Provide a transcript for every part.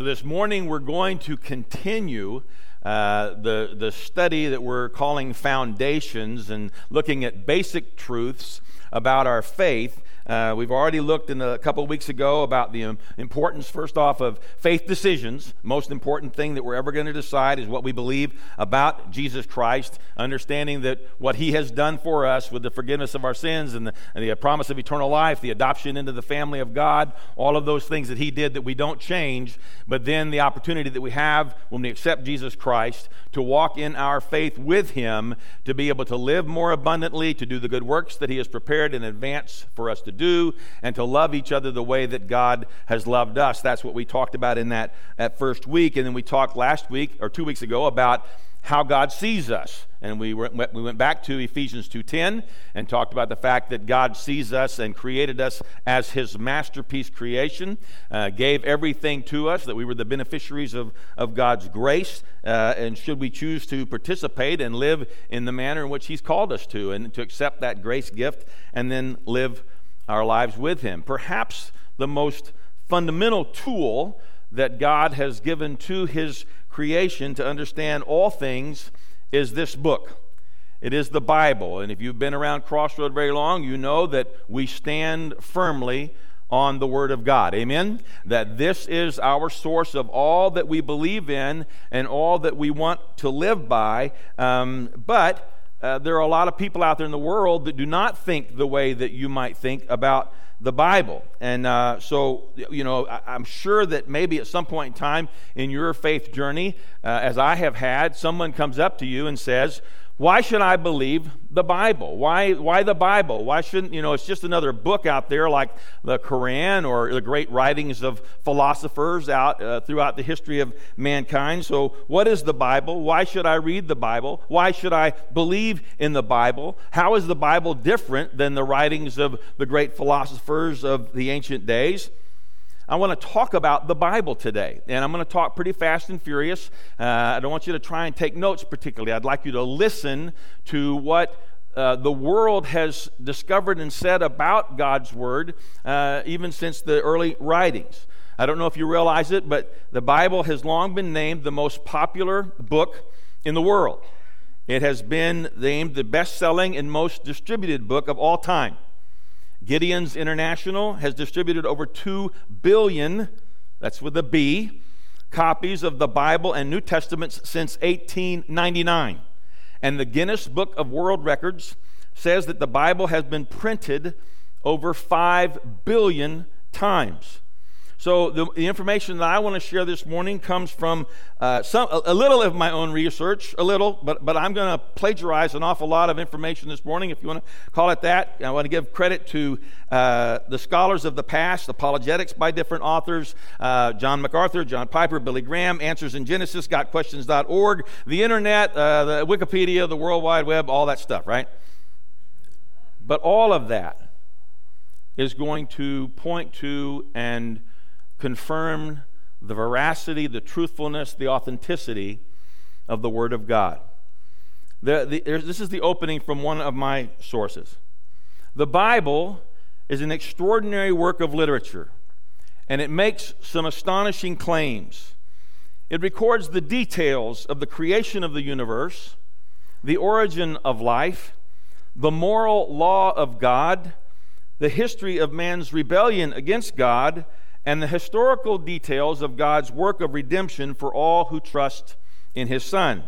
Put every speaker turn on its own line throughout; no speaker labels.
So this morning we're going to continue uh, the, the study that we're calling Foundations and looking at basic truths about our faith. Uh, we've already looked in a couple of weeks ago about the importance, first off, of faith decisions. Most important thing that we're ever going to decide is what we believe about Jesus Christ, understanding that what he has done for us with the forgiveness of our sins and the, and the promise of eternal life, the adoption into the family of God, all of those things that he did that we don't change, but then the opportunity that we have when we accept Jesus Christ to walk in our faith with him, to be able to live more abundantly, to do the good works that he has prepared in advance for us to do and to love each other the way that God has loved us. That's what we talked about in that, that first week. And then we talked last week or two weeks ago about how God sees us. And we, went, we went back to Ephesians 2.10 and talked about the fact that God sees us and created us as his masterpiece creation, uh, gave everything to us, that we were the beneficiaries of, of God's grace. Uh, and should we choose to participate and live in the manner in which he's called us to, and to accept that grace gift and then live our lives with him. Perhaps the most fundamental tool that God has given to his creation to understand all things is this book. It is the Bible. And if you've been around Crossroad very long, you know that we stand firmly on the Word of God. Amen? That this is our source of all that we believe in and all that we want to live by. Um, but uh, there are a lot of people out there in the world that do not think the way that you might think about the Bible. And uh, so, you know, I, am sure that maybe at some point in time in your faith journey, uh, as I have had, someone comes up to you and says, why should I believe the Bible? Why, why the Bible? Why shouldn't, you know, it's just another book out there like the Quran or the great writings of philosophers out uh, throughout the history of mankind. So, what is the Bible? Why should I read the Bible? Why should I believe in the Bible? How is the Bible different than the writings of the great philosophers of the ancient days? I want to talk about the Bible today. And I'm going to talk pretty fast and furious. Uh, I don't want you to try and take notes particularly. I'd like you to listen to what uh, the world has discovered and said about God's Word, uh, even since the early writings. I don't know if you realize it, but the Bible has long been named the most popular book in the world. It has been named the best selling and most distributed book of all time. Gideon's International has distributed over 2 billion, that's with a B, copies of the Bible and New Testaments since 1899. And the Guinness Book of World Records says that the Bible has been printed over 5 billion times. So, the, the, information that I want to share this morning comes from uh, some, a, a, little of my own research, a little, but, but I'm going to plagiarize an awful lot of information this morning, if you want to call it that. I want to give credit to uh, the scholars of the past, apologetics by different authors uh, John MacArthur, John Piper, Billy Graham, Answers in Genesis, GotQuestions.org, the internet, uh, the Wikipedia, the World Wide Web, all that stuff, right? But all of that is going to point to and confirm the veracity, the truthfulness, the authenticity of the Word of God. The, the, this is the opening from one of my sources. The Bible is an extraordinary work of literature, and it makes some astonishing claims. It records the details of the creation of the universe, the origin of life, the moral law of God, the history of man's rebellion against God, and the historical details of God's work of redemption for all who trust in his Son.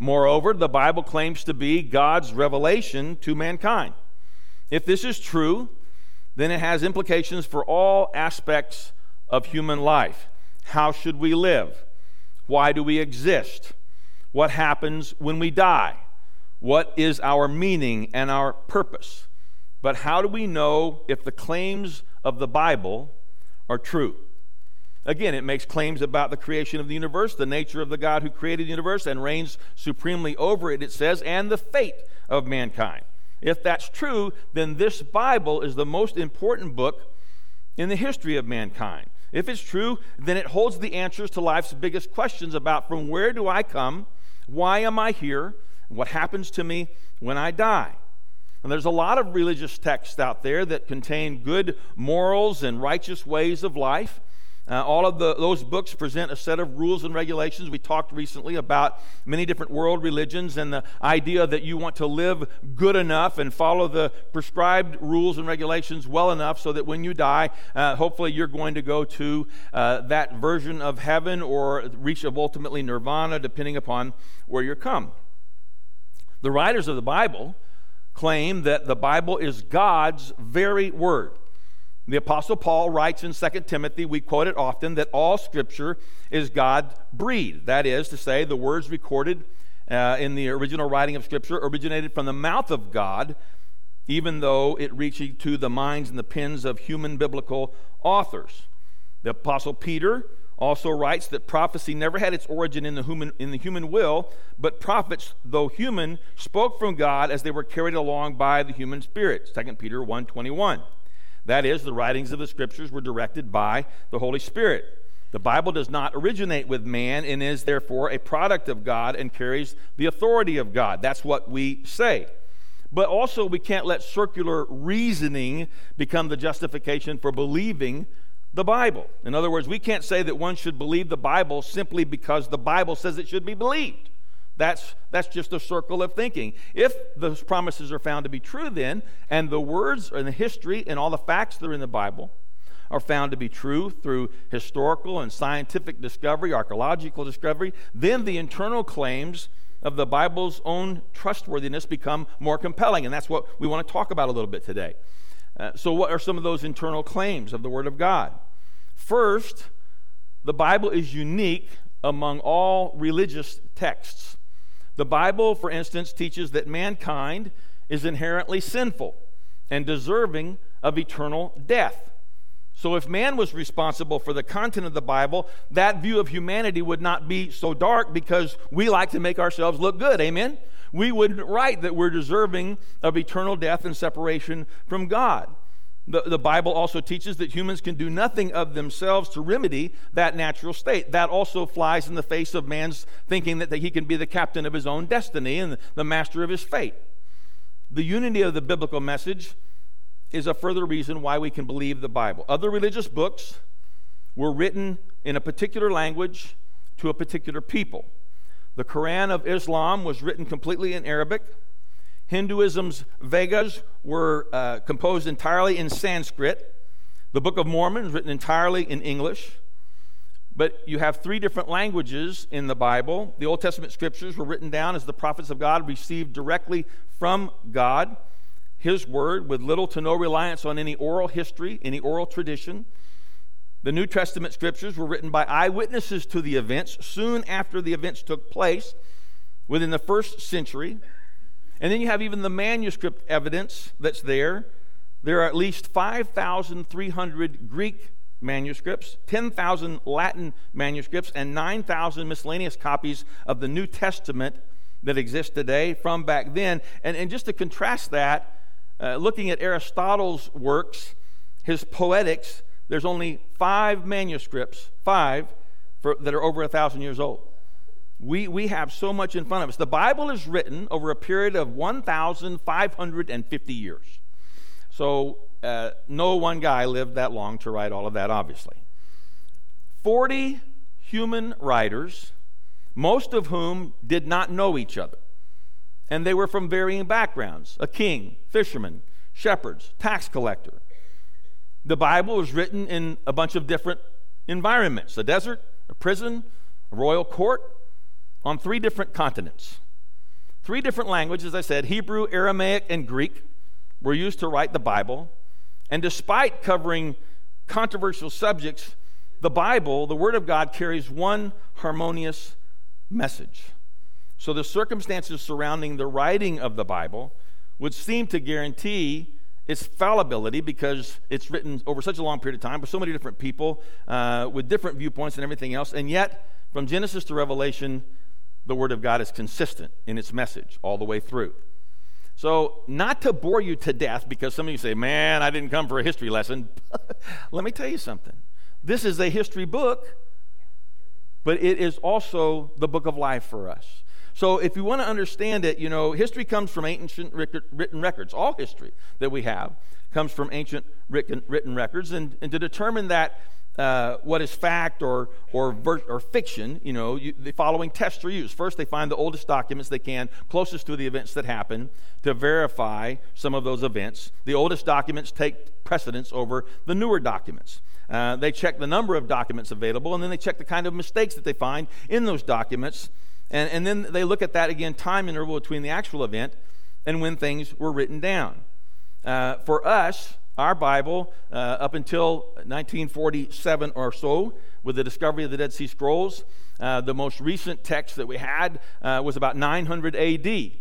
Moreover, the Bible claims to be God's revelation to mankind. If this is true, then it has implications for all aspects of human life. How should we live? Why do we exist? What happens when we die? What is our meaning and our purpose? But how do we know if the claims of the Bible are true. Again, it makes claims about the creation of the universe, the nature of the God who created the universe and reigns supremely over it, it says, and the fate of mankind. If that's true, then this Bible is the most important book in the history of mankind. If it's true, then it holds the answers to life's biggest questions about from where do I come, why am I here, what happens to me when I die. And there's a lot of religious texts out there that contain good morals and righteous ways of life. Uh, all of the, those books present a set of rules and regulations. We talked recently about many different world religions and the idea that you want to live good enough and follow the prescribed rules and regulations well enough so that when you die, uh, hopefully you're going to go to uh, that version of heaven or reach of ultimately nirvana, depending upon where you're come. The writers of the Bible claim that the Bible is God's very word. The Apostle Paul writes in 2 Timothy, we quote it often, that all Scripture is God breathed. That is to say, the words recorded uh, in the original writing of Scripture originated from the mouth of God, even though it reached to the minds and the pens of human biblical authors. The Apostle Peter also writes that prophecy never had its origin in the human, in the human will, but prophets, though human, spoke from God as they were carried along by the human spirit. 2 Peter 1.21. That is, the writings of the scriptures were directed by the Holy Spirit. The Bible does not originate with man and is therefore a product of God and carries the authority of God. That's what we say. But also, we can't let circular reasoning become the justification for believing the Bible. In other words, we can't say that one should believe the Bible simply because the Bible says it should be believed. That's, that's just a circle of thinking. If those promises are found to be true, then, and the words and the history and all the facts that are in the Bible are found to be true through historical and scientific discovery, archaeological discovery, then the internal claims of the Bible's own trustworthiness become more compelling. And that's what we want to talk about a little bit today. Uh, so, what are some of those internal claims of the Word of God? First, the Bible is unique among all religious texts. The Bible, for instance, teaches that mankind is inherently sinful and deserving of eternal death. So, if man was responsible for the content of the Bible, that view of humanity would not be so dark because we like to make ourselves look good. Amen? We wouldn't write that we're deserving of eternal death and separation from God. The, the Bible also teaches that humans can do nothing of themselves to remedy that natural state. That also flies in the face of man's thinking that, that he can be the captain of his own destiny and the master of his fate. The unity of the biblical message is a further reason why we can believe the Bible. Other religious books were written in a particular language to a particular people. The Quran of Islam was written completely in Arabic. Hinduism's Vedas were uh, composed entirely in Sanskrit. The Book of Mormon is written entirely in English. But you have three different languages in the Bible. The Old Testament scriptures were written down as the prophets of God received directly from God, His word, with little to no reliance on any oral history, any oral tradition. The New Testament scriptures were written by eyewitnesses to the events soon after the events took place within the first century. And then you have even the manuscript evidence that's there. There are at least 5,300 Greek manuscripts, 10,000 Latin manuscripts, and 9,000 miscellaneous copies of the New Testament that exist today from back then. And, and just to contrast that, uh, looking at Aristotle's works, his Poetics, there's only five manuscripts, five, for, that are over a thousand years old. We, we have so much in front of us. The Bible is written over a period of 1,550 years. So, uh, no one guy lived that long to write all of that, obviously. 40 human writers, most of whom did not know each other. And they were from varying backgrounds a king, fisherman, shepherds, tax collector. The Bible was written in a bunch of different environments a desert, a prison, a royal court, on three different continents. Three different languages, I said Hebrew, Aramaic, and Greek were used to write the Bible. And despite covering controversial subjects, the Bible, the Word of God, carries one harmonious message. So the circumstances surrounding the writing of the Bible would seem to guarantee its fallibility because it's written over such a long period of time by so many different people uh, with different viewpoints and everything else. And yet, from Genesis to Revelation, the Word of God is consistent in its message all the way through. So, not to bore you to death, because some of you say, man, I didn't come for a history lesson. Let me tell you something. This is a history book, but it is also the book of life for us. So, if you want to understand it, you know, history comes from ancient written records. All history that we have comes from ancient written records. And, and to determine that uh, what is fact or, or, ver- or fiction, you know, you, the following tests are used. First, they find the oldest documents they can, closest to the events that happen, to verify some of those events. The oldest documents take precedence over the newer documents. Uh, they check the number of documents available, and then they check the kind of mistakes that they find in those documents. And, and then they look at that again, time interval between the actual event and when things were written down. Uh, for us, our Bible, uh, up until 1947 or so, with the discovery of the Dead Sea Scrolls, uh, the most recent text that we had uh, was about 900 AD.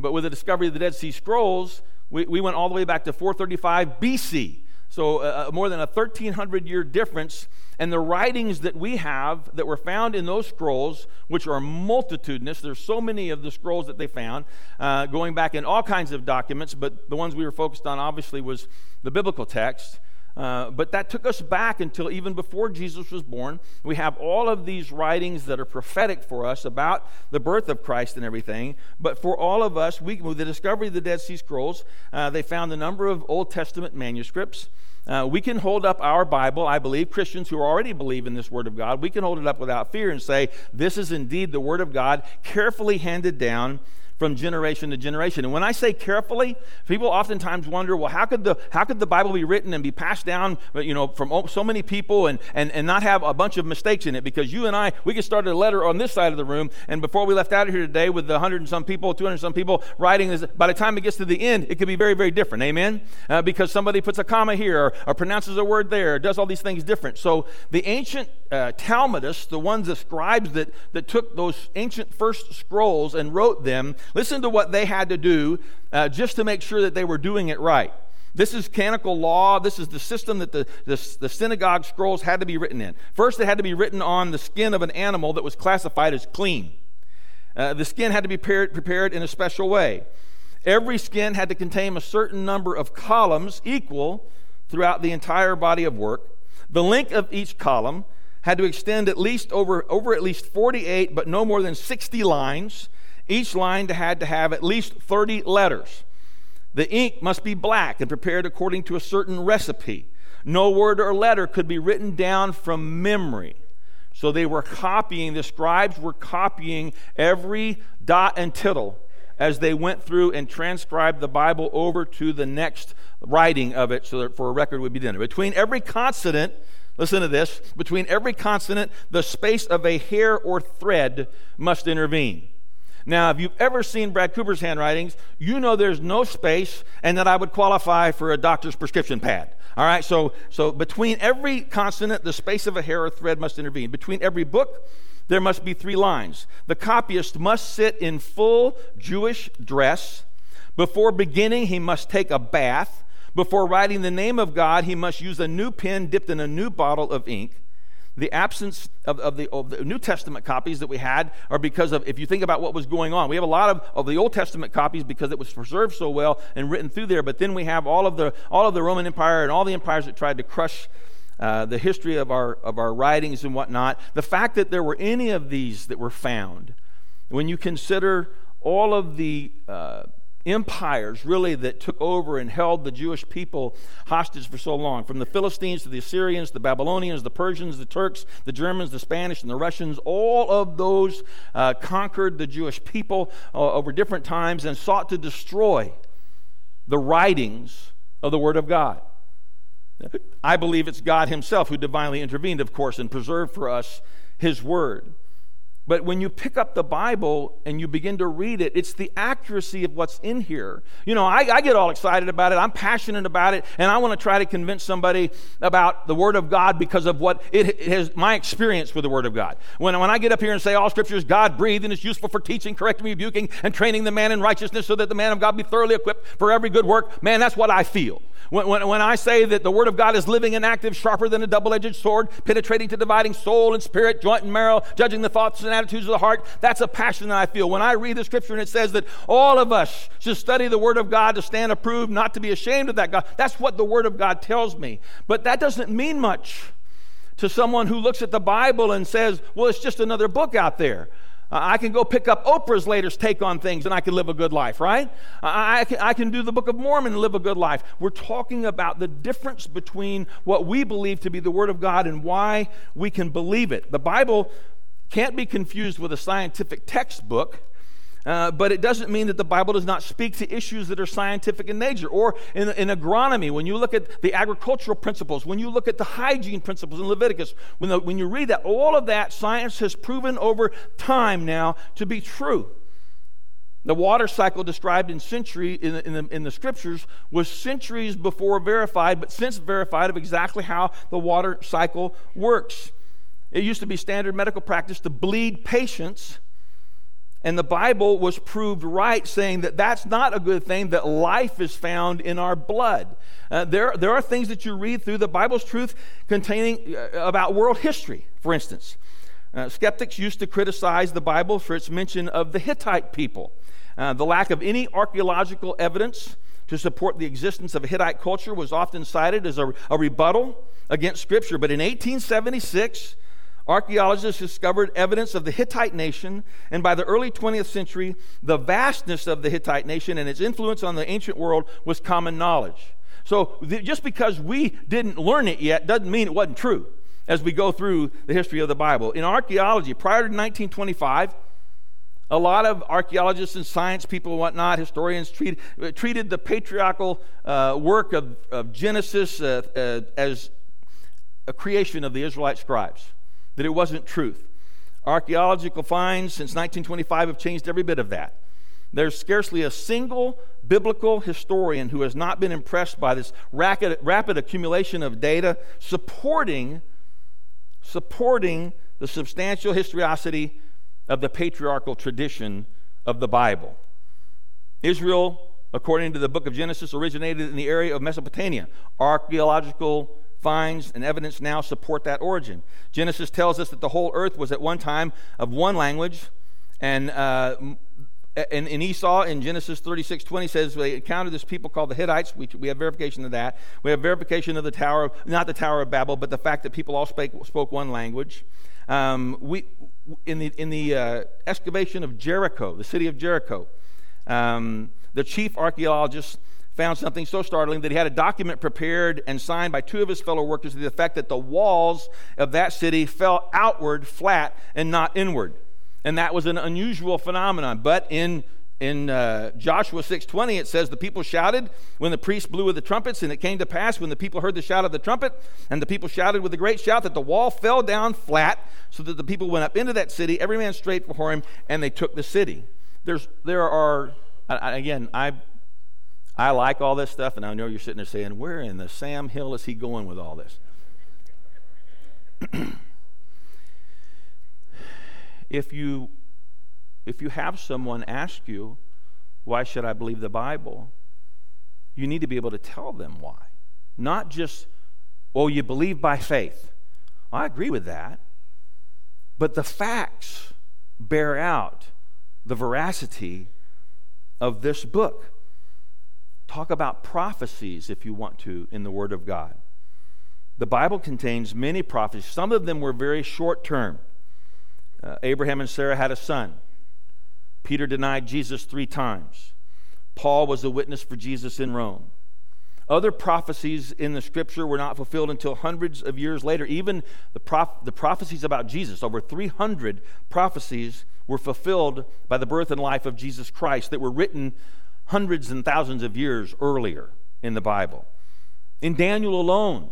But with the discovery of the Dead Sea Scrolls, we, we went all the way back to 435 BC. So, uh, uh, more than a 1,300 year difference. And the writings that we have that were found in those scrolls, which are multitudinous, there's so many of the scrolls that they found, uh, going back in all kinds of documents, but the ones we were focused on obviously was the biblical text. Uh, but that took us back until even before Jesus was born. We have all of these writings that are prophetic for us about the birth of Christ and everything. But for all of us, we, with the discovery of the Dead Sea Scrolls, uh, they found a number of Old Testament manuscripts. Uh, we can hold up our Bible, I believe, Christians who already believe in this Word of God, we can hold it up without fear and say, This is indeed the Word of God, carefully handed down from generation to generation. And when I say carefully, people oftentimes wonder, well, how could the, how could the Bible be written and be passed down, you know, from so many people and, and, and not have a bunch of mistakes in it? Because you and I, we could start a letter on this side of the room, and before we left out of here today with the 100 and some people, 200 and some people writing this, by the time it gets to the end, it could be very, very different. Amen? Uh, because somebody puts a comma here or, or, pronounces a word there, or does all these things different. So the ancient uh, Talmudists, the ones, the scribes that, that took those ancient first scrolls and wrote them, Listen to what they had to do uh, just to make sure that they were doing it right. This is canonical law. This is the system that the, the, the, synagogue scrolls had to be written in. First, they had to be written on the skin of an animal that was classified as clean. Uh, the skin had to be prepared, prepared in a special way. Every skin had to contain a certain number of columns equal throughout the entire body of work. The length of each column had to extend at least over, over at least 48, but no more than 60 lines. Each line had to have at least 30 letters. The ink must be black and prepared according to a certain recipe. No word or letter could be written down from memory. So they were copying, the scribes were copying every dot and tittle as they went through and transcribed the Bible over to the next writing of it so that for a record would be done. Between every consonant, listen to this, between every consonant, the space of a hair or thread must intervene. Now, if you've ever seen Brad Cooper's handwritings, you know there's no space and that I would qualify for a doctor's prescription pad. All right, so, so between every consonant, the space of a hair or thread must intervene. Between every book, there must be three lines. The copyist must sit in full Jewish dress. Before beginning, he must take a bath. Before writing the name of God, he must use a new pen dipped in a new bottle of ink the absence of, of, the, of, the, New Testament copies that we had are because of, if you think about what was going on, we have a lot of, of the Old Testament copies because it was preserved so well and written through there, but then we have all of the, all of the Roman Empire and all the empires that tried to crush uh, the history of our, of our writings and whatnot. The fact that there were any of these that were found, when you consider all of the uh, empires really that took over and held the Jewish people hostage for so long. From the Philistines to the Assyrians, the Babylonians, the Persians, the Turks, the Germans, the Spanish, and the Russians, all of those uh, conquered the Jewish people uh, over different times and sought to destroy the writings of the Word of God. I believe it's God Himself who divinely intervened, of course, and preserved for us His Word. But when you pick up the Bible and you begin to read it, it's the accuracy of what's in here. You know, I, I, get all excited about it. I'm passionate about it, and I want to try to convince somebody about the Word of God because of what it, has my experience with the Word of God. When, when I get up here and say all Scripture is God breathed and it's useful for teaching, correcting, rebuking, and training the man in righteousness so that the man of God be thoroughly equipped for every good work, man, that's what I feel. When, when, when I say that the Word of God is living and active, sharper than a double edged sword, penetrating to dividing soul and spirit, joint and marrow, judging the thoughts and attitudes of the heart, that's a passion that I feel. When I read the Scripture and it says that all of us should study the Word of God to stand approved, not to be ashamed of that God, that's what the Word of God tells me. But that doesn't mean much to someone who looks at the Bible and says, well, it's just another book out there. Uh, I can go pick up Oprah's latest take on things and I can live a good life, right? I, can, I can do the Book of Mormon and live a good life. We're talking about the difference between what we believe to be the Word of God and why we can believe it. The Bible can't be confused with a scientific textbook. Uh, but it doesn't mean that the Bible does not speak to issues that are scientific in nature. Or in, in, agronomy, when you look at the agricultural principles, when you look at the hygiene principles in Leviticus, when, the, when you read that, all of that science has proven over time now to be true. The water cycle described in century in the, in, the, in the scriptures was centuries before verified, but since verified of exactly how the water cycle works. It used to be standard medical practice to bleed patients and the Bible was proved right, saying that that's not a good thing, that life is found in our blood. Uh, there, there are things that you read through the Bible's truth containing uh, about world history, for instance. Uh, skeptics used to criticize the Bible for its mention of the Hittite people. Uh, the lack of any archaeological evidence to support the existence of a Hittite culture was often cited as a, a rebuttal against Scripture. But in 1876, Archaeologists discovered evidence of the Hittite nation, and by the early 20th century, the vastness of the Hittite nation and its influence on the ancient world was common knowledge. So th- just because we didn't learn it yet doesn't mean it wasn't true as we go through the history of the Bible. In archaeology, prior to 1925, a lot of archaeologists and science people and whatnot, historians, treat, treated the patriarchal uh, work of, of Genesis uh, uh, as a creation of the Israelite scribes that it wasn't truth. Archaeological finds since 1925 have changed every bit of that. There's scarcely a single biblical historian who has not been impressed by this rapid, rapid accumulation of data supporting, supporting the substantial historicity of the patriarchal tradition of the Bible. Israel, according to the book of Genesis, originated in the area of Mesopotamia. Archaeological finds and evidence now support that origin. Genesis tells us that the whole earth was at one time of one language, and uh, Esau, in Genesis 36 20, says they encountered this people called the Hittites. We, we have verification of that. We have verification of the Tower, not the Tower of Babel, but the fact that people all spake, spoke one language. Um, we, in the, in the uh, excavation of Jericho, the city of Jericho, um, the chief archaeologist found something so startling that he had a document prepared and signed by two of his fellow workers to the effect that the walls of that city fell outward, flat, and not inward. And that was an unusual phenomenon. But in in uh, Joshua 6:20 it says the people shouted when the priest blew with the trumpets and it came to pass when the people heard the shout of the trumpet and the people shouted with a great shout that the wall fell down flat so that the people went up into that city every man straight before him and they took the city. There's there are again I I like all this stuff, and I know you're sitting there saying, Where in the Sam Hill is he going with all this? if you if you have someone ask you, why should I believe the Bible? You need to be able to tell them why. Not just, oh, you believe by faith. I agree with that. But the facts bear out the veracity of this book. Talk about prophecies if you want to in the Word of God. The Bible contains many prophecies. Some of them were very short term. Uh, Abraham and Sarah had a son. Peter denied Jesus three times. Paul was a witness for Jesus in Rome. Other prophecies in the scripture were not fulfilled until hundreds of years later. Even the, prof- the prophecies about Jesus, over 300 prophecies, were fulfilled by the birth and life of Jesus Christ that were written hundreds and thousands of years earlier in the Bible. In Daniel alone,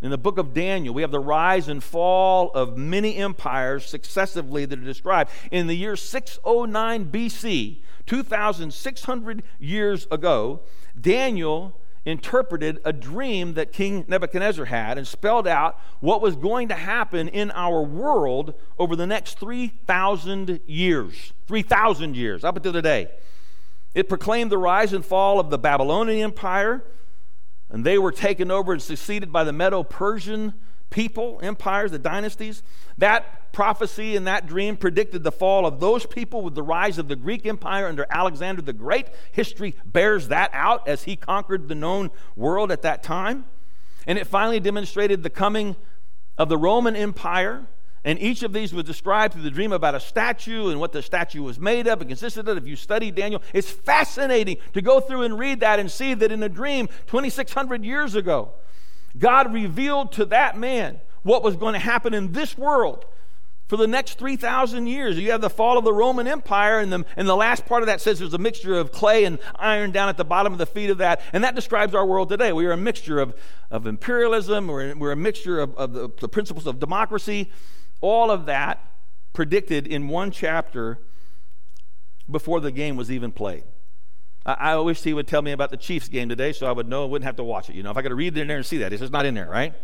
in the book of Daniel, we have the rise and fall of many empires successively that are described. In the year 609 BC, 2,600 years ago, Daniel interpreted a dream that King Nebuchadnezzar had and spelled out what was going to happen in our world over the next 3,000 years. 3,000 years, up until today. It proclaimed the rise and fall of the Babylonian Empire, and they were taken over and succeeded by the Medo Persian people, empires, the dynasties. That prophecy and that dream predicted the fall of those people with the rise of the Greek Empire under Alexander the Great. History bears that out as he conquered the known world at that time. And it finally demonstrated the coming of the Roman Empire And each of these was described through the dream about a statue and what the statue was made of and consisted of. If you study Daniel, it's fascinating to go through and read that and see that in a dream 2,600 years ago, God revealed to that man what was going to happen in this world for the next 3,000 years. You have the fall of the Roman Empire, and the, and the last part of that says there's a mixture of clay and iron down at the bottom of the feet of that. And that describes our world today. We are a mixture of, of imperialism, we're, we're a mixture of, of the, the principles of democracy all of that predicted in one chapter before the game was even played. I, I wish he would tell me about the Chiefs game today so I would know wouldn't have to watch it. You know, if I could read it in there and see that, it's just not in there, right?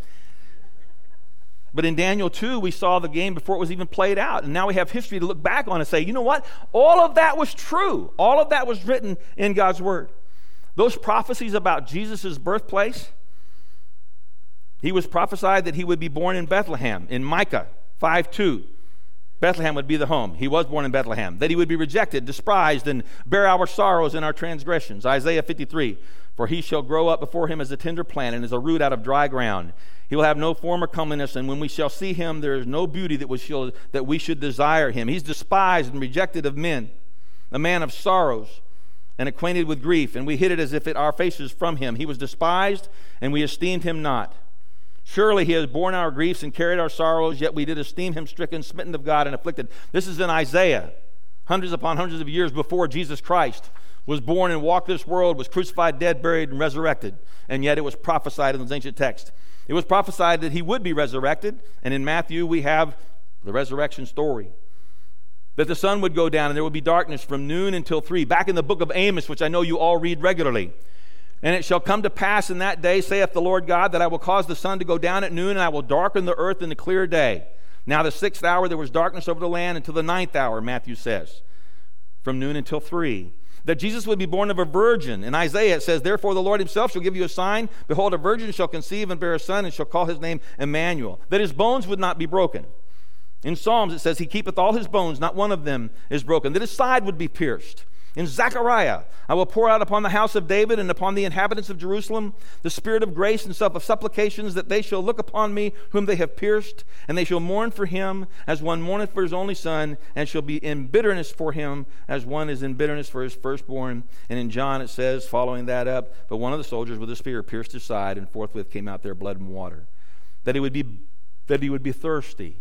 But in Daniel 2, we saw the game before it was even played out. And now we have history to look back on and say, you know what? All of that was true. All of that was written in God's Word. Those prophecies about Jesus' birthplace, he was prophesied that he would be born in Bethlehem, in Micah 5 2. Bethlehem would be the home. He was born in Bethlehem. That he would be rejected, despised, and bear our sorrows and our transgressions. Isaiah 53 For he shall grow up before him as a tender plant and as a root out of dry ground. He will have no form or comeliness, and when we shall see him, there is no beauty that we, shall, that we should desire him. He's despised and rejected of men, a man of sorrows and acquainted with grief, and we hid it as if it our faces from him. He was despised, and we esteemed him not. Surely he has borne our griefs and carried our sorrows, yet we did esteem him stricken, smitten of God, and afflicted. This is in Isaiah, hundreds upon hundreds of years before Jesus Christ was born and walked this world, was crucified, dead, buried, and resurrected. And yet it was prophesied in those ancient texts. It was prophesied that he would be resurrected, and in Matthew we have the resurrection story. That the sun would go down and there would be darkness from noon until three. Back in the book of Amos, which I know you all read regularly, and it shall come to pass in that day, saith the Lord God, that I will cause the sun to go down at noon, and I will darken the earth in the clear day. Now, the sixth hour there was darkness over the land until the ninth hour, Matthew says, from noon until three. That Jesus would be born of a virgin. In Isaiah it says, Therefore the Lord himself shall give you a sign. Behold, a virgin shall conceive and bear a son, and shall call his name Emmanuel. That his bones would not be broken. In Psalms it says, He keepeth all his bones, not one of them is broken. That his side would be pierced in Zechariah, I will pour out upon the house of David and upon the inhabitants of Jerusalem the spirit of grace and of supplications, that they shall look upon me whom they have pierced, and they shall mourn for him as one mourneth for his only son, and shall be in bitterness for him as one is in bitterness for his firstborn. And in John it says, following that up, but one of the soldiers with a spear pierced his side, and forthwith came out there blood and water. That he would be that he would be thirsty.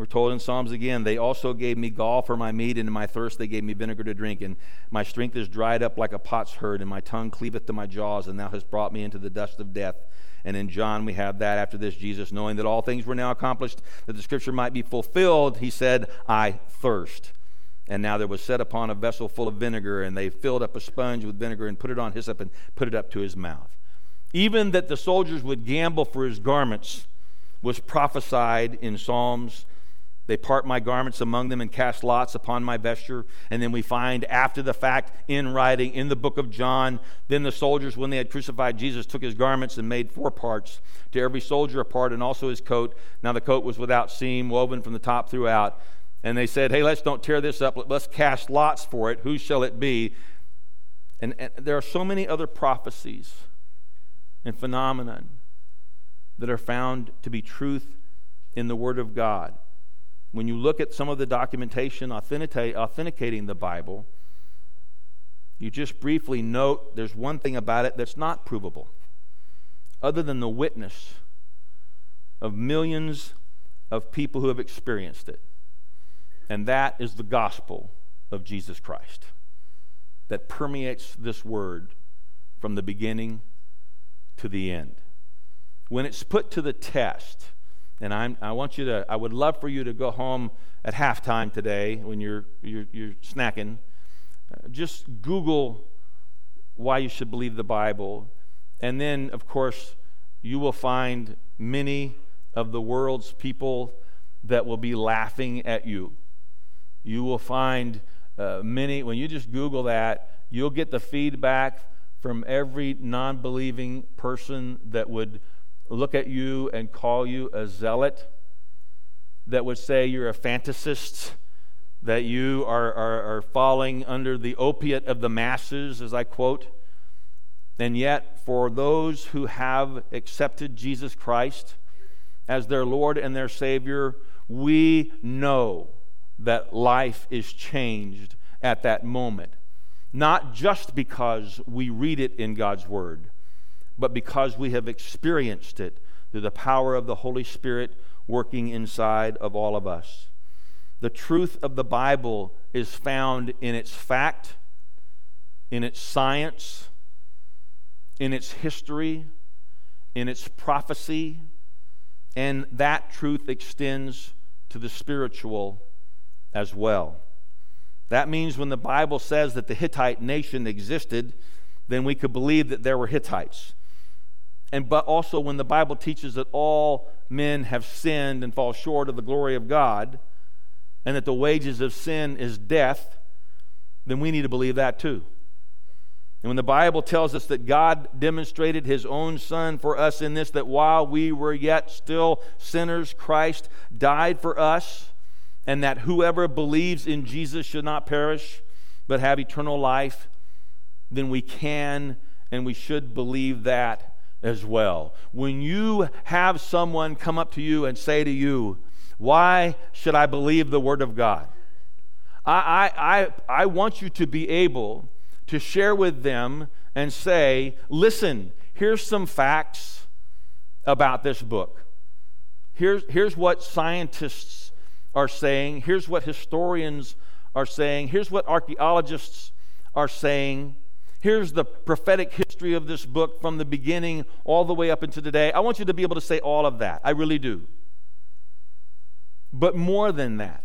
We're told in Psalms again, they also gave me gall for my meat, and in my thirst they gave me vinegar to drink. And my strength is dried up like a potsherd, and my tongue cleaveth to my jaws, and thou hast brought me into the dust of death. And in John, we have that after this, Jesus, knowing that all things were now accomplished, that the scripture might be fulfilled, he said, I thirst. And now there was set upon a vessel full of vinegar, and they filled up a sponge with vinegar and put it on hyssop and put it up to his mouth. Even that the soldiers would gamble for his garments was prophesied in Psalms they part my garments among them and cast lots upon my vesture. And then we find after the fact in writing in the book of John, then the soldiers, when they had crucified Jesus, took his garments and made four parts to every soldier a part and also his coat. Now the coat was without seam, woven from the top throughout. And they said, Hey, let's don't tear this up. Let's cast lots for it. Who shall it be? And, and there are so many other prophecies and phenomenon that are found to be truth in the Word of God when you look at some of the documentation authenticating the Bible, you just briefly note there's one thing about it that's not provable, other than the witness of millions of people who have experienced it. And that is the gospel of Jesus Christ that permeates this word from the beginning to the end. When it's put to the test, and I'm, I want you to, I would love for you to go home at halftime today when you're, you're, you're snacking. Uh, just Google why you should believe the Bible. And then, of course, you will find many of the world's people that will be laughing at you. You will find uh, many, when you just Google that, you'll get the feedback from every non believing person that would look at you and call you a zealot, that would say you're a fantasist, that you are, are, are falling under the opiate of the masses, as I quote. And yet, for those who have accepted Jesus Christ, as their Lord and their Savior, we know that life is changed at that moment. Not just because we read it in God's Word, but because we have experienced it through the power of the Holy Spirit working inside of all of us. The truth of the Bible is found in its fact, in its science, in its history, in its prophecy, and that truth extends to the spiritual as well. That means when the Bible says that the Hittite nation existed, then we could believe that there were Hittites. And but also when the Bible teaches that all men have sinned and fall short of the glory of God, and that the wages of sin is death, then we need to believe that too. And when the Bible tells us that God demonstrated his own Son for us in this, that while we were yet still sinners, Christ died for us, and that whoever believes in Jesus should not perish, but have eternal life, then we can and we should believe that as well. When you have someone come up to you and say to you, Why should I believe the Word of God? I, I, I, I want you to be able to share with them and say, Listen, here's some facts about this book. Here's, here's what scientists are saying. Here's what historians are saying. Here's what archaeologists are saying. Here's the prophetic history of this book from the beginning all the way up into today. I want you to be able to say all of that. I really do. But more than that,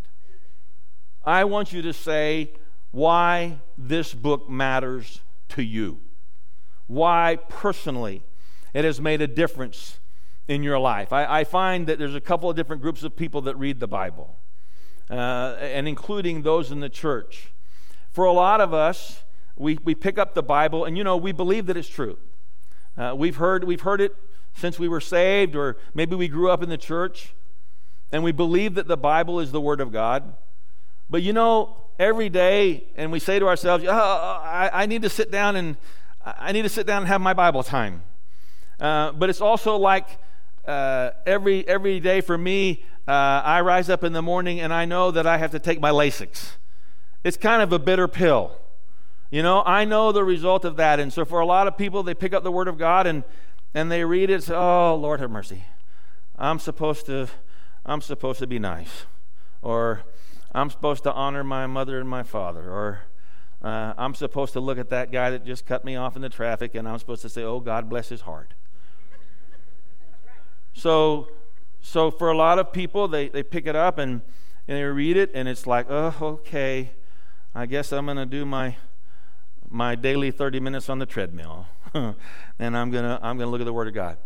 I want you to say why this book matters to you. Why personally it has made a difference in your life. I, I find that there's a couple of different groups of people that read the Bible, uh, and including those in the church. For a lot of us, we, we pick up the Bible and, you know, we believe that it's true. Uh, we've, heard, we've heard it since we were saved, or maybe we grew up in the church, and we believe that the Bible is the Word of God. But, you know, every day, and we say to ourselves, oh, I, I, need to sit down and I need to sit down and have my Bible time. Uh, but it's also like uh, every, every day for me, uh, I rise up in the morning and I know that I have to take my Lasix. It's kind of a bitter pill. You know, I know the result of that. And so for a lot of people, they pick up the Word of God and, and they read it. Say, oh, Lord have mercy. I'm supposed to, I'm supposed to be nice. Or I'm supposed to honor my mother and my father. Or uh, I'm supposed to look at that guy that just cut me off in the traffic and I'm supposed to say, oh, God bless his heart. So, so for a lot of people, they, they pick it up and, and they read it and it's like, oh, okay, I guess I'm going to do my my daily 30 minutes on the treadmill and I'm going to I'm going to look at the Word of God.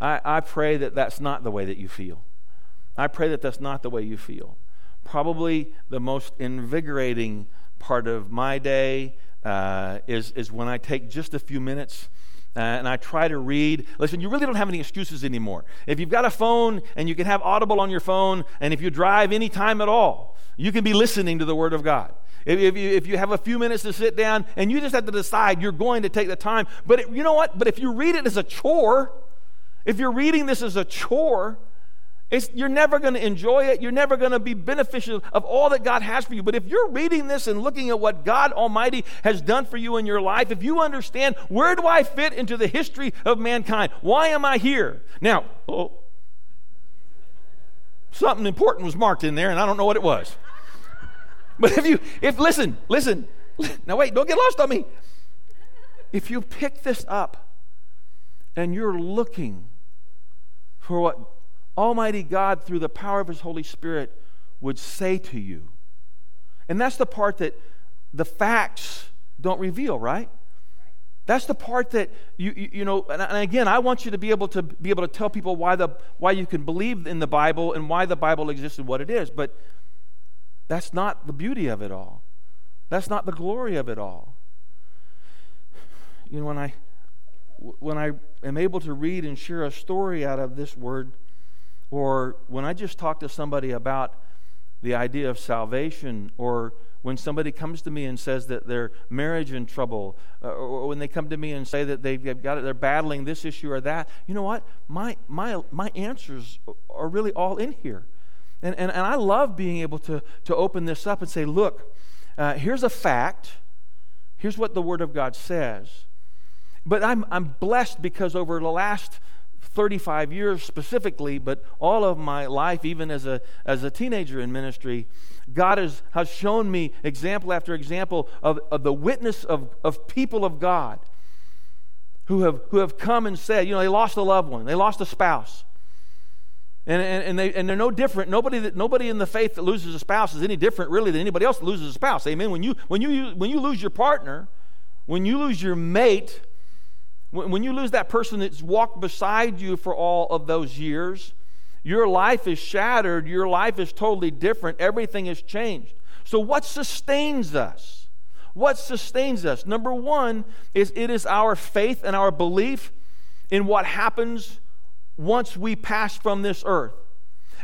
I, I pray that that's not the way that you feel. I pray that that's not the way you feel. Probably the most invigorating part of my day uh, is, is when I take just a few minutes uh, and I try to read. Listen, you really don't have any excuses anymore. If you've got a phone and you can have Audible on your phone, and if you drive any time at all, you can be listening to the Word of God. If, you, if you have a few minutes to sit down and you just have to decide you're going to take the time, but it, you know what? But if you read it as a chore, if you're reading this as a chore, you're never going to enjoy it. You're never going to be beneficial of all that God has for you. But if you're reading this and looking at what God Almighty has done for you in your life, if you understand where do I fit into the history of mankind? Why am I here? Now, oh, something important was marked in there, and I don't know what it was. But if you, if, listen, listen, now wait, don't get lost on me. If you pick this up and you're looking for what Almighty God, through the power of His Holy Spirit, would say to you, and that's the part that the facts don't reveal, right? That's the part that you, you, you, know, and again, I want you to be able to be able to tell people why the why you can believe in the Bible and why the Bible exists and what it is. But that's not the beauty of it all. That's not the glory of it all. You know, when I when I am able to read and share a story out of this word, or when I just talk to somebody about the idea of salvation, or when somebody comes to me and says that their marriage in trouble, uh, or when they come to me and say that they've got it, they're battling this issue or that, you know what? My, my, my answers are really all in here. And, and, and I love being able to, to open this up and say, look, uh, here's a fact. Here's what the Word of God says. But I'm, I'm blessed because over the last 35 years specifically, but all of my life, even as a, as a teenager in ministry, God has, has shown me example after example of, of the witness of, of people of God who have, who have come and said, you know, they lost a loved one, they lost a spouse. And, and, and, they, and they're no different. Nobody, that, nobody in the faith that loses a spouse is any different, really, than anybody else that loses a spouse. Amen. When you, when you, when you lose your partner, when you lose your mate, when, when you lose that person that's walked beside you for all of those years, your life is shattered. Your life is totally different. Everything has changed. So, what sustains us? What sustains us? Number one is it is our faith and our belief in what happens once we pass from this earth.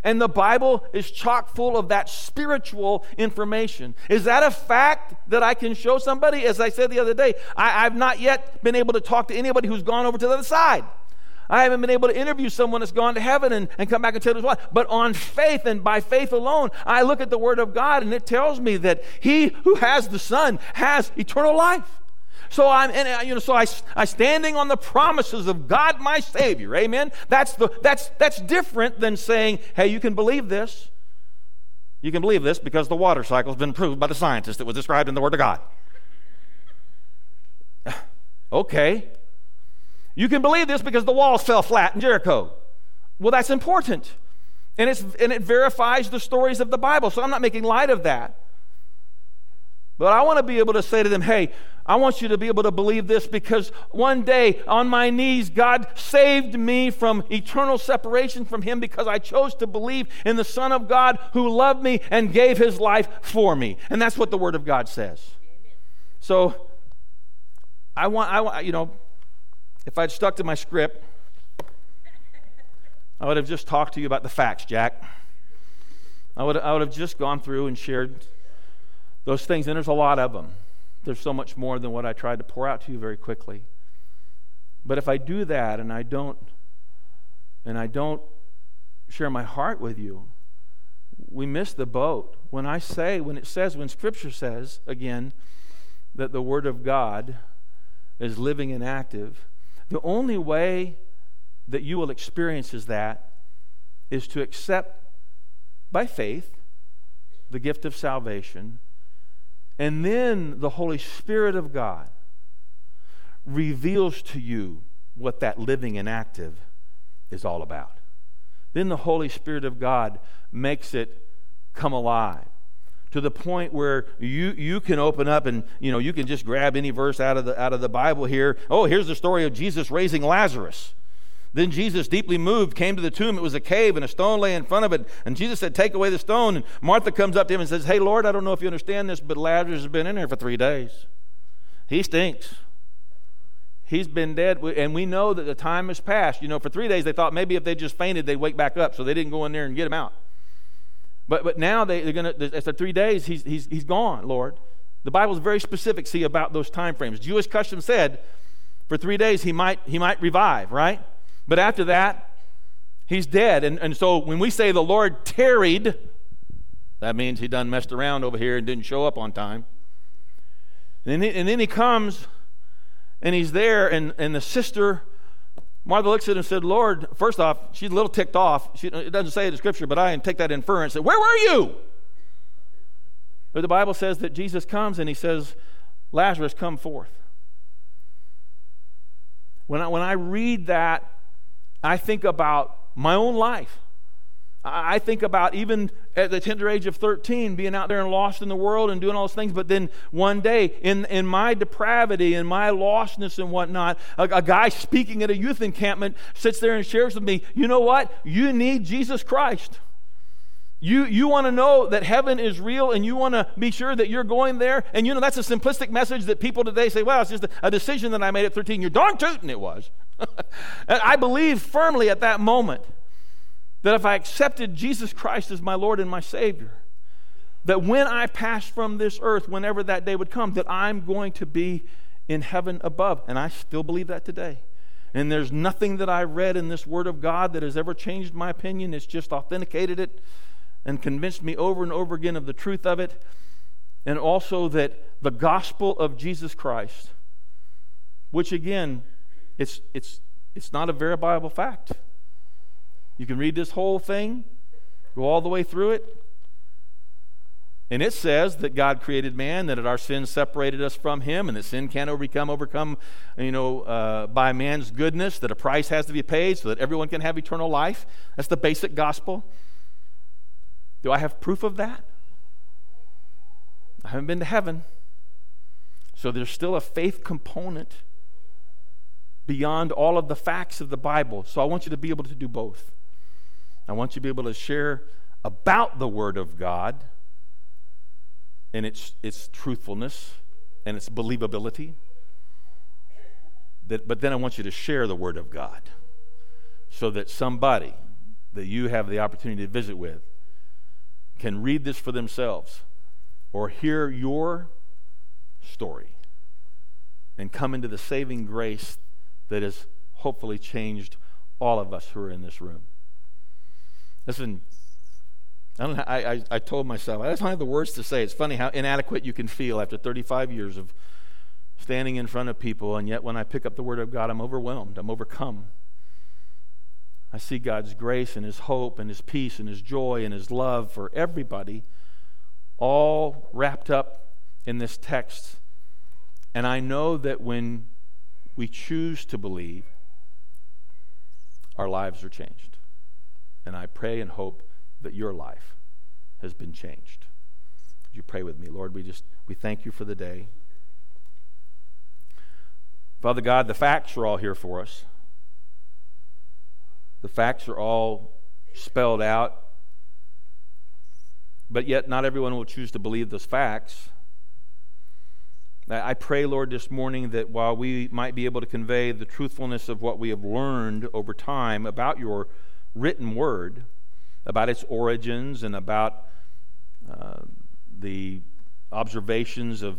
And the Bible is chock full of that spiritual information. Is that a fact that I can show somebody? As I said the other day, I, I've not yet been able to talk to anybody who's gone over to the other side. I haven't been able to interview someone that's gone to heaven and, and come back and tell us why. But on faith and by faith alone, I look at the Word of God and it tells me that he who has the Son has eternal life. So I'm, and, uh, you know, so I, I standing on the promises of God, my Savior. Amen. That's the that's that's different than saying, hey, you can believe this. You can believe this because the water cycle has been proved by the scientists that was described in the Word of God. okay. You can believe this because the walls fell flat in Jericho. Well, that's important. And, it's, and it verifies the stories of the Bible. So I'm not making light of that. But I want to be able to say to them, hey, I want you to be able to believe this because one day on my knees, God saved me from eternal separation from Him because I chose to believe in the Son of God who loved me and gave His life for me. And that's what the Word of God says. So I want, I want, you know, if I'd stuck to my script, I would have just talked to you about the facts, Jack. I would, I would have just gone through and shared those things, and there's a lot of them. There's so much more than what I tried to pour out to you very quickly. But if I do that and I don't and I don't share my heart with you, we miss the boat. When I say, when it says, when Scripture says, again, that the Word of God is living and active, the only way that you will experience is that is to accept by faith the gift of salvation and then the Holy Spirit of God reveals to you what that living and active is all about. Then the Holy Spirit of God makes it come alive to the point where you, you can open up and you know you can just grab any verse out of the out of the Bible here. Oh, here's the story of Jesus raising Lazarus. Then Jesus, deeply moved, came to the tomb. It was a cave, and a stone lay in front of it. And Jesus said, Take away the stone. And Martha comes up to him and says, Hey, Lord, I don't know if you understand this, but Lazarus has been in here for three days. He stinks. He's been dead, and we know that the time has passed. You know, for three days they thought maybe if they just fainted, they'd wake back up, so they didn't go in there and get him out. But, but now they, are going to, after three days, he's, he's, he's gone, Lord. The Bible is very specific, see, about those time frames. Jewish custom said for three days he might, he might revive, right? But after that, he's dead. And, and so when we say the Lord tarried, that means he done messed around over here and didn't show up on time. And then, and then he comes and he's there, and, and the sister, Martha looks at him and said, Lord, first off, she's a little ticked off. She, it doesn't say it in Scripture, but I take that inference. Said, Where were you? But the Bible says that Jesus comes and he says, Lazarus, come forth. When I, when I read that, I think about my own life. I think about even at the tender age of 13 being out there and lost in the world and doing all those things. But then one day, in, in my depravity and my lostness and whatnot, a, a guy speaking at a youth encampment sits there and shares with me, you know what? You need Jesus Christ. You, you want to know that heaven is real and you want to be sure that you're going there. And you know, that's a simplistic message that people today say, well, it's just a, a decision that I made at 13. You're darn tootin' it was. and I believe firmly at that moment that if I accepted Jesus Christ as my Lord and my Savior, that when I pass from this earth, whenever that day would come, that I'm going to be in heaven above. And I still believe that today. And there's nothing that I read in this Word of God that has ever changed my opinion. It's just authenticated it and convinced me over and over again of the truth of it. And also that the gospel of Jesus Christ, which again, it's, it's, it's not a verifiable fact. You can read this whole thing, go all the way through it, and it says that God created man, that our sins separated us from him, and that sin can't overcome, overcome, you know, uh, by man's goodness, that a price has to be paid so that everyone can have eternal life. That's the basic gospel. Do I have proof of that? I haven't been to heaven. So there's still a faith component beyond all of the facts of the Bible. So I want you to be able to do both. I want you to be able to share about the Word of God and its, its truthfulness and its believability. That, but then I want you to share the Word of God so that somebody that you have the opportunity to visit with can read this for themselves or hear your story and come into the saving grace that has hopefully changed all of us who are in this room. Listen, I, don't, I, I, I told myself, I don't have the words to say. It's funny how inadequate you can feel after 35 years of standing in front of people, and yet when I pick up the Word of God, I'm overwhelmed, I'm overcome. I see God's grace and His hope and His peace and His joy and His love for everybody, all wrapped up in this text. And I know that when we choose to believe, our lives are changed. And I pray and hope that your life has been changed. Would you pray with me? Lord, we just we thank you for the day. Father God, the facts are all here for us. The facts are all spelled out. But yet, not everyone will choose to believe those facts. I pray, Lord, this morning that while we might be able to convey the truthfulness of what we have learned over time about your written word, about its origins and about uh, the observations of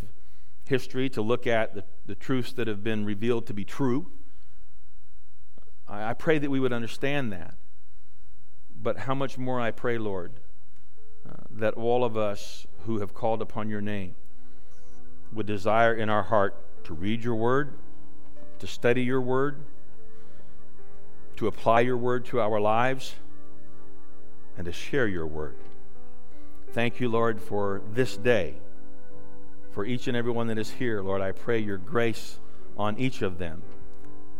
history to look at the, the truths that have been revealed to be true. I, I pray that we would understand that. But how much more I pray, Lord, uh, that all of us who have called upon your name would desire in our heart to read your word, to study your word, to apply your word to our lives and to share your word. Thank you, Lord, for this day. For each and every one that is here, Lord, I pray your grace on each of them.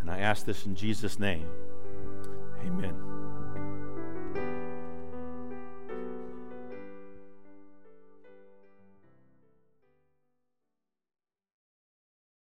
And I ask this in Jesus' name. Amen.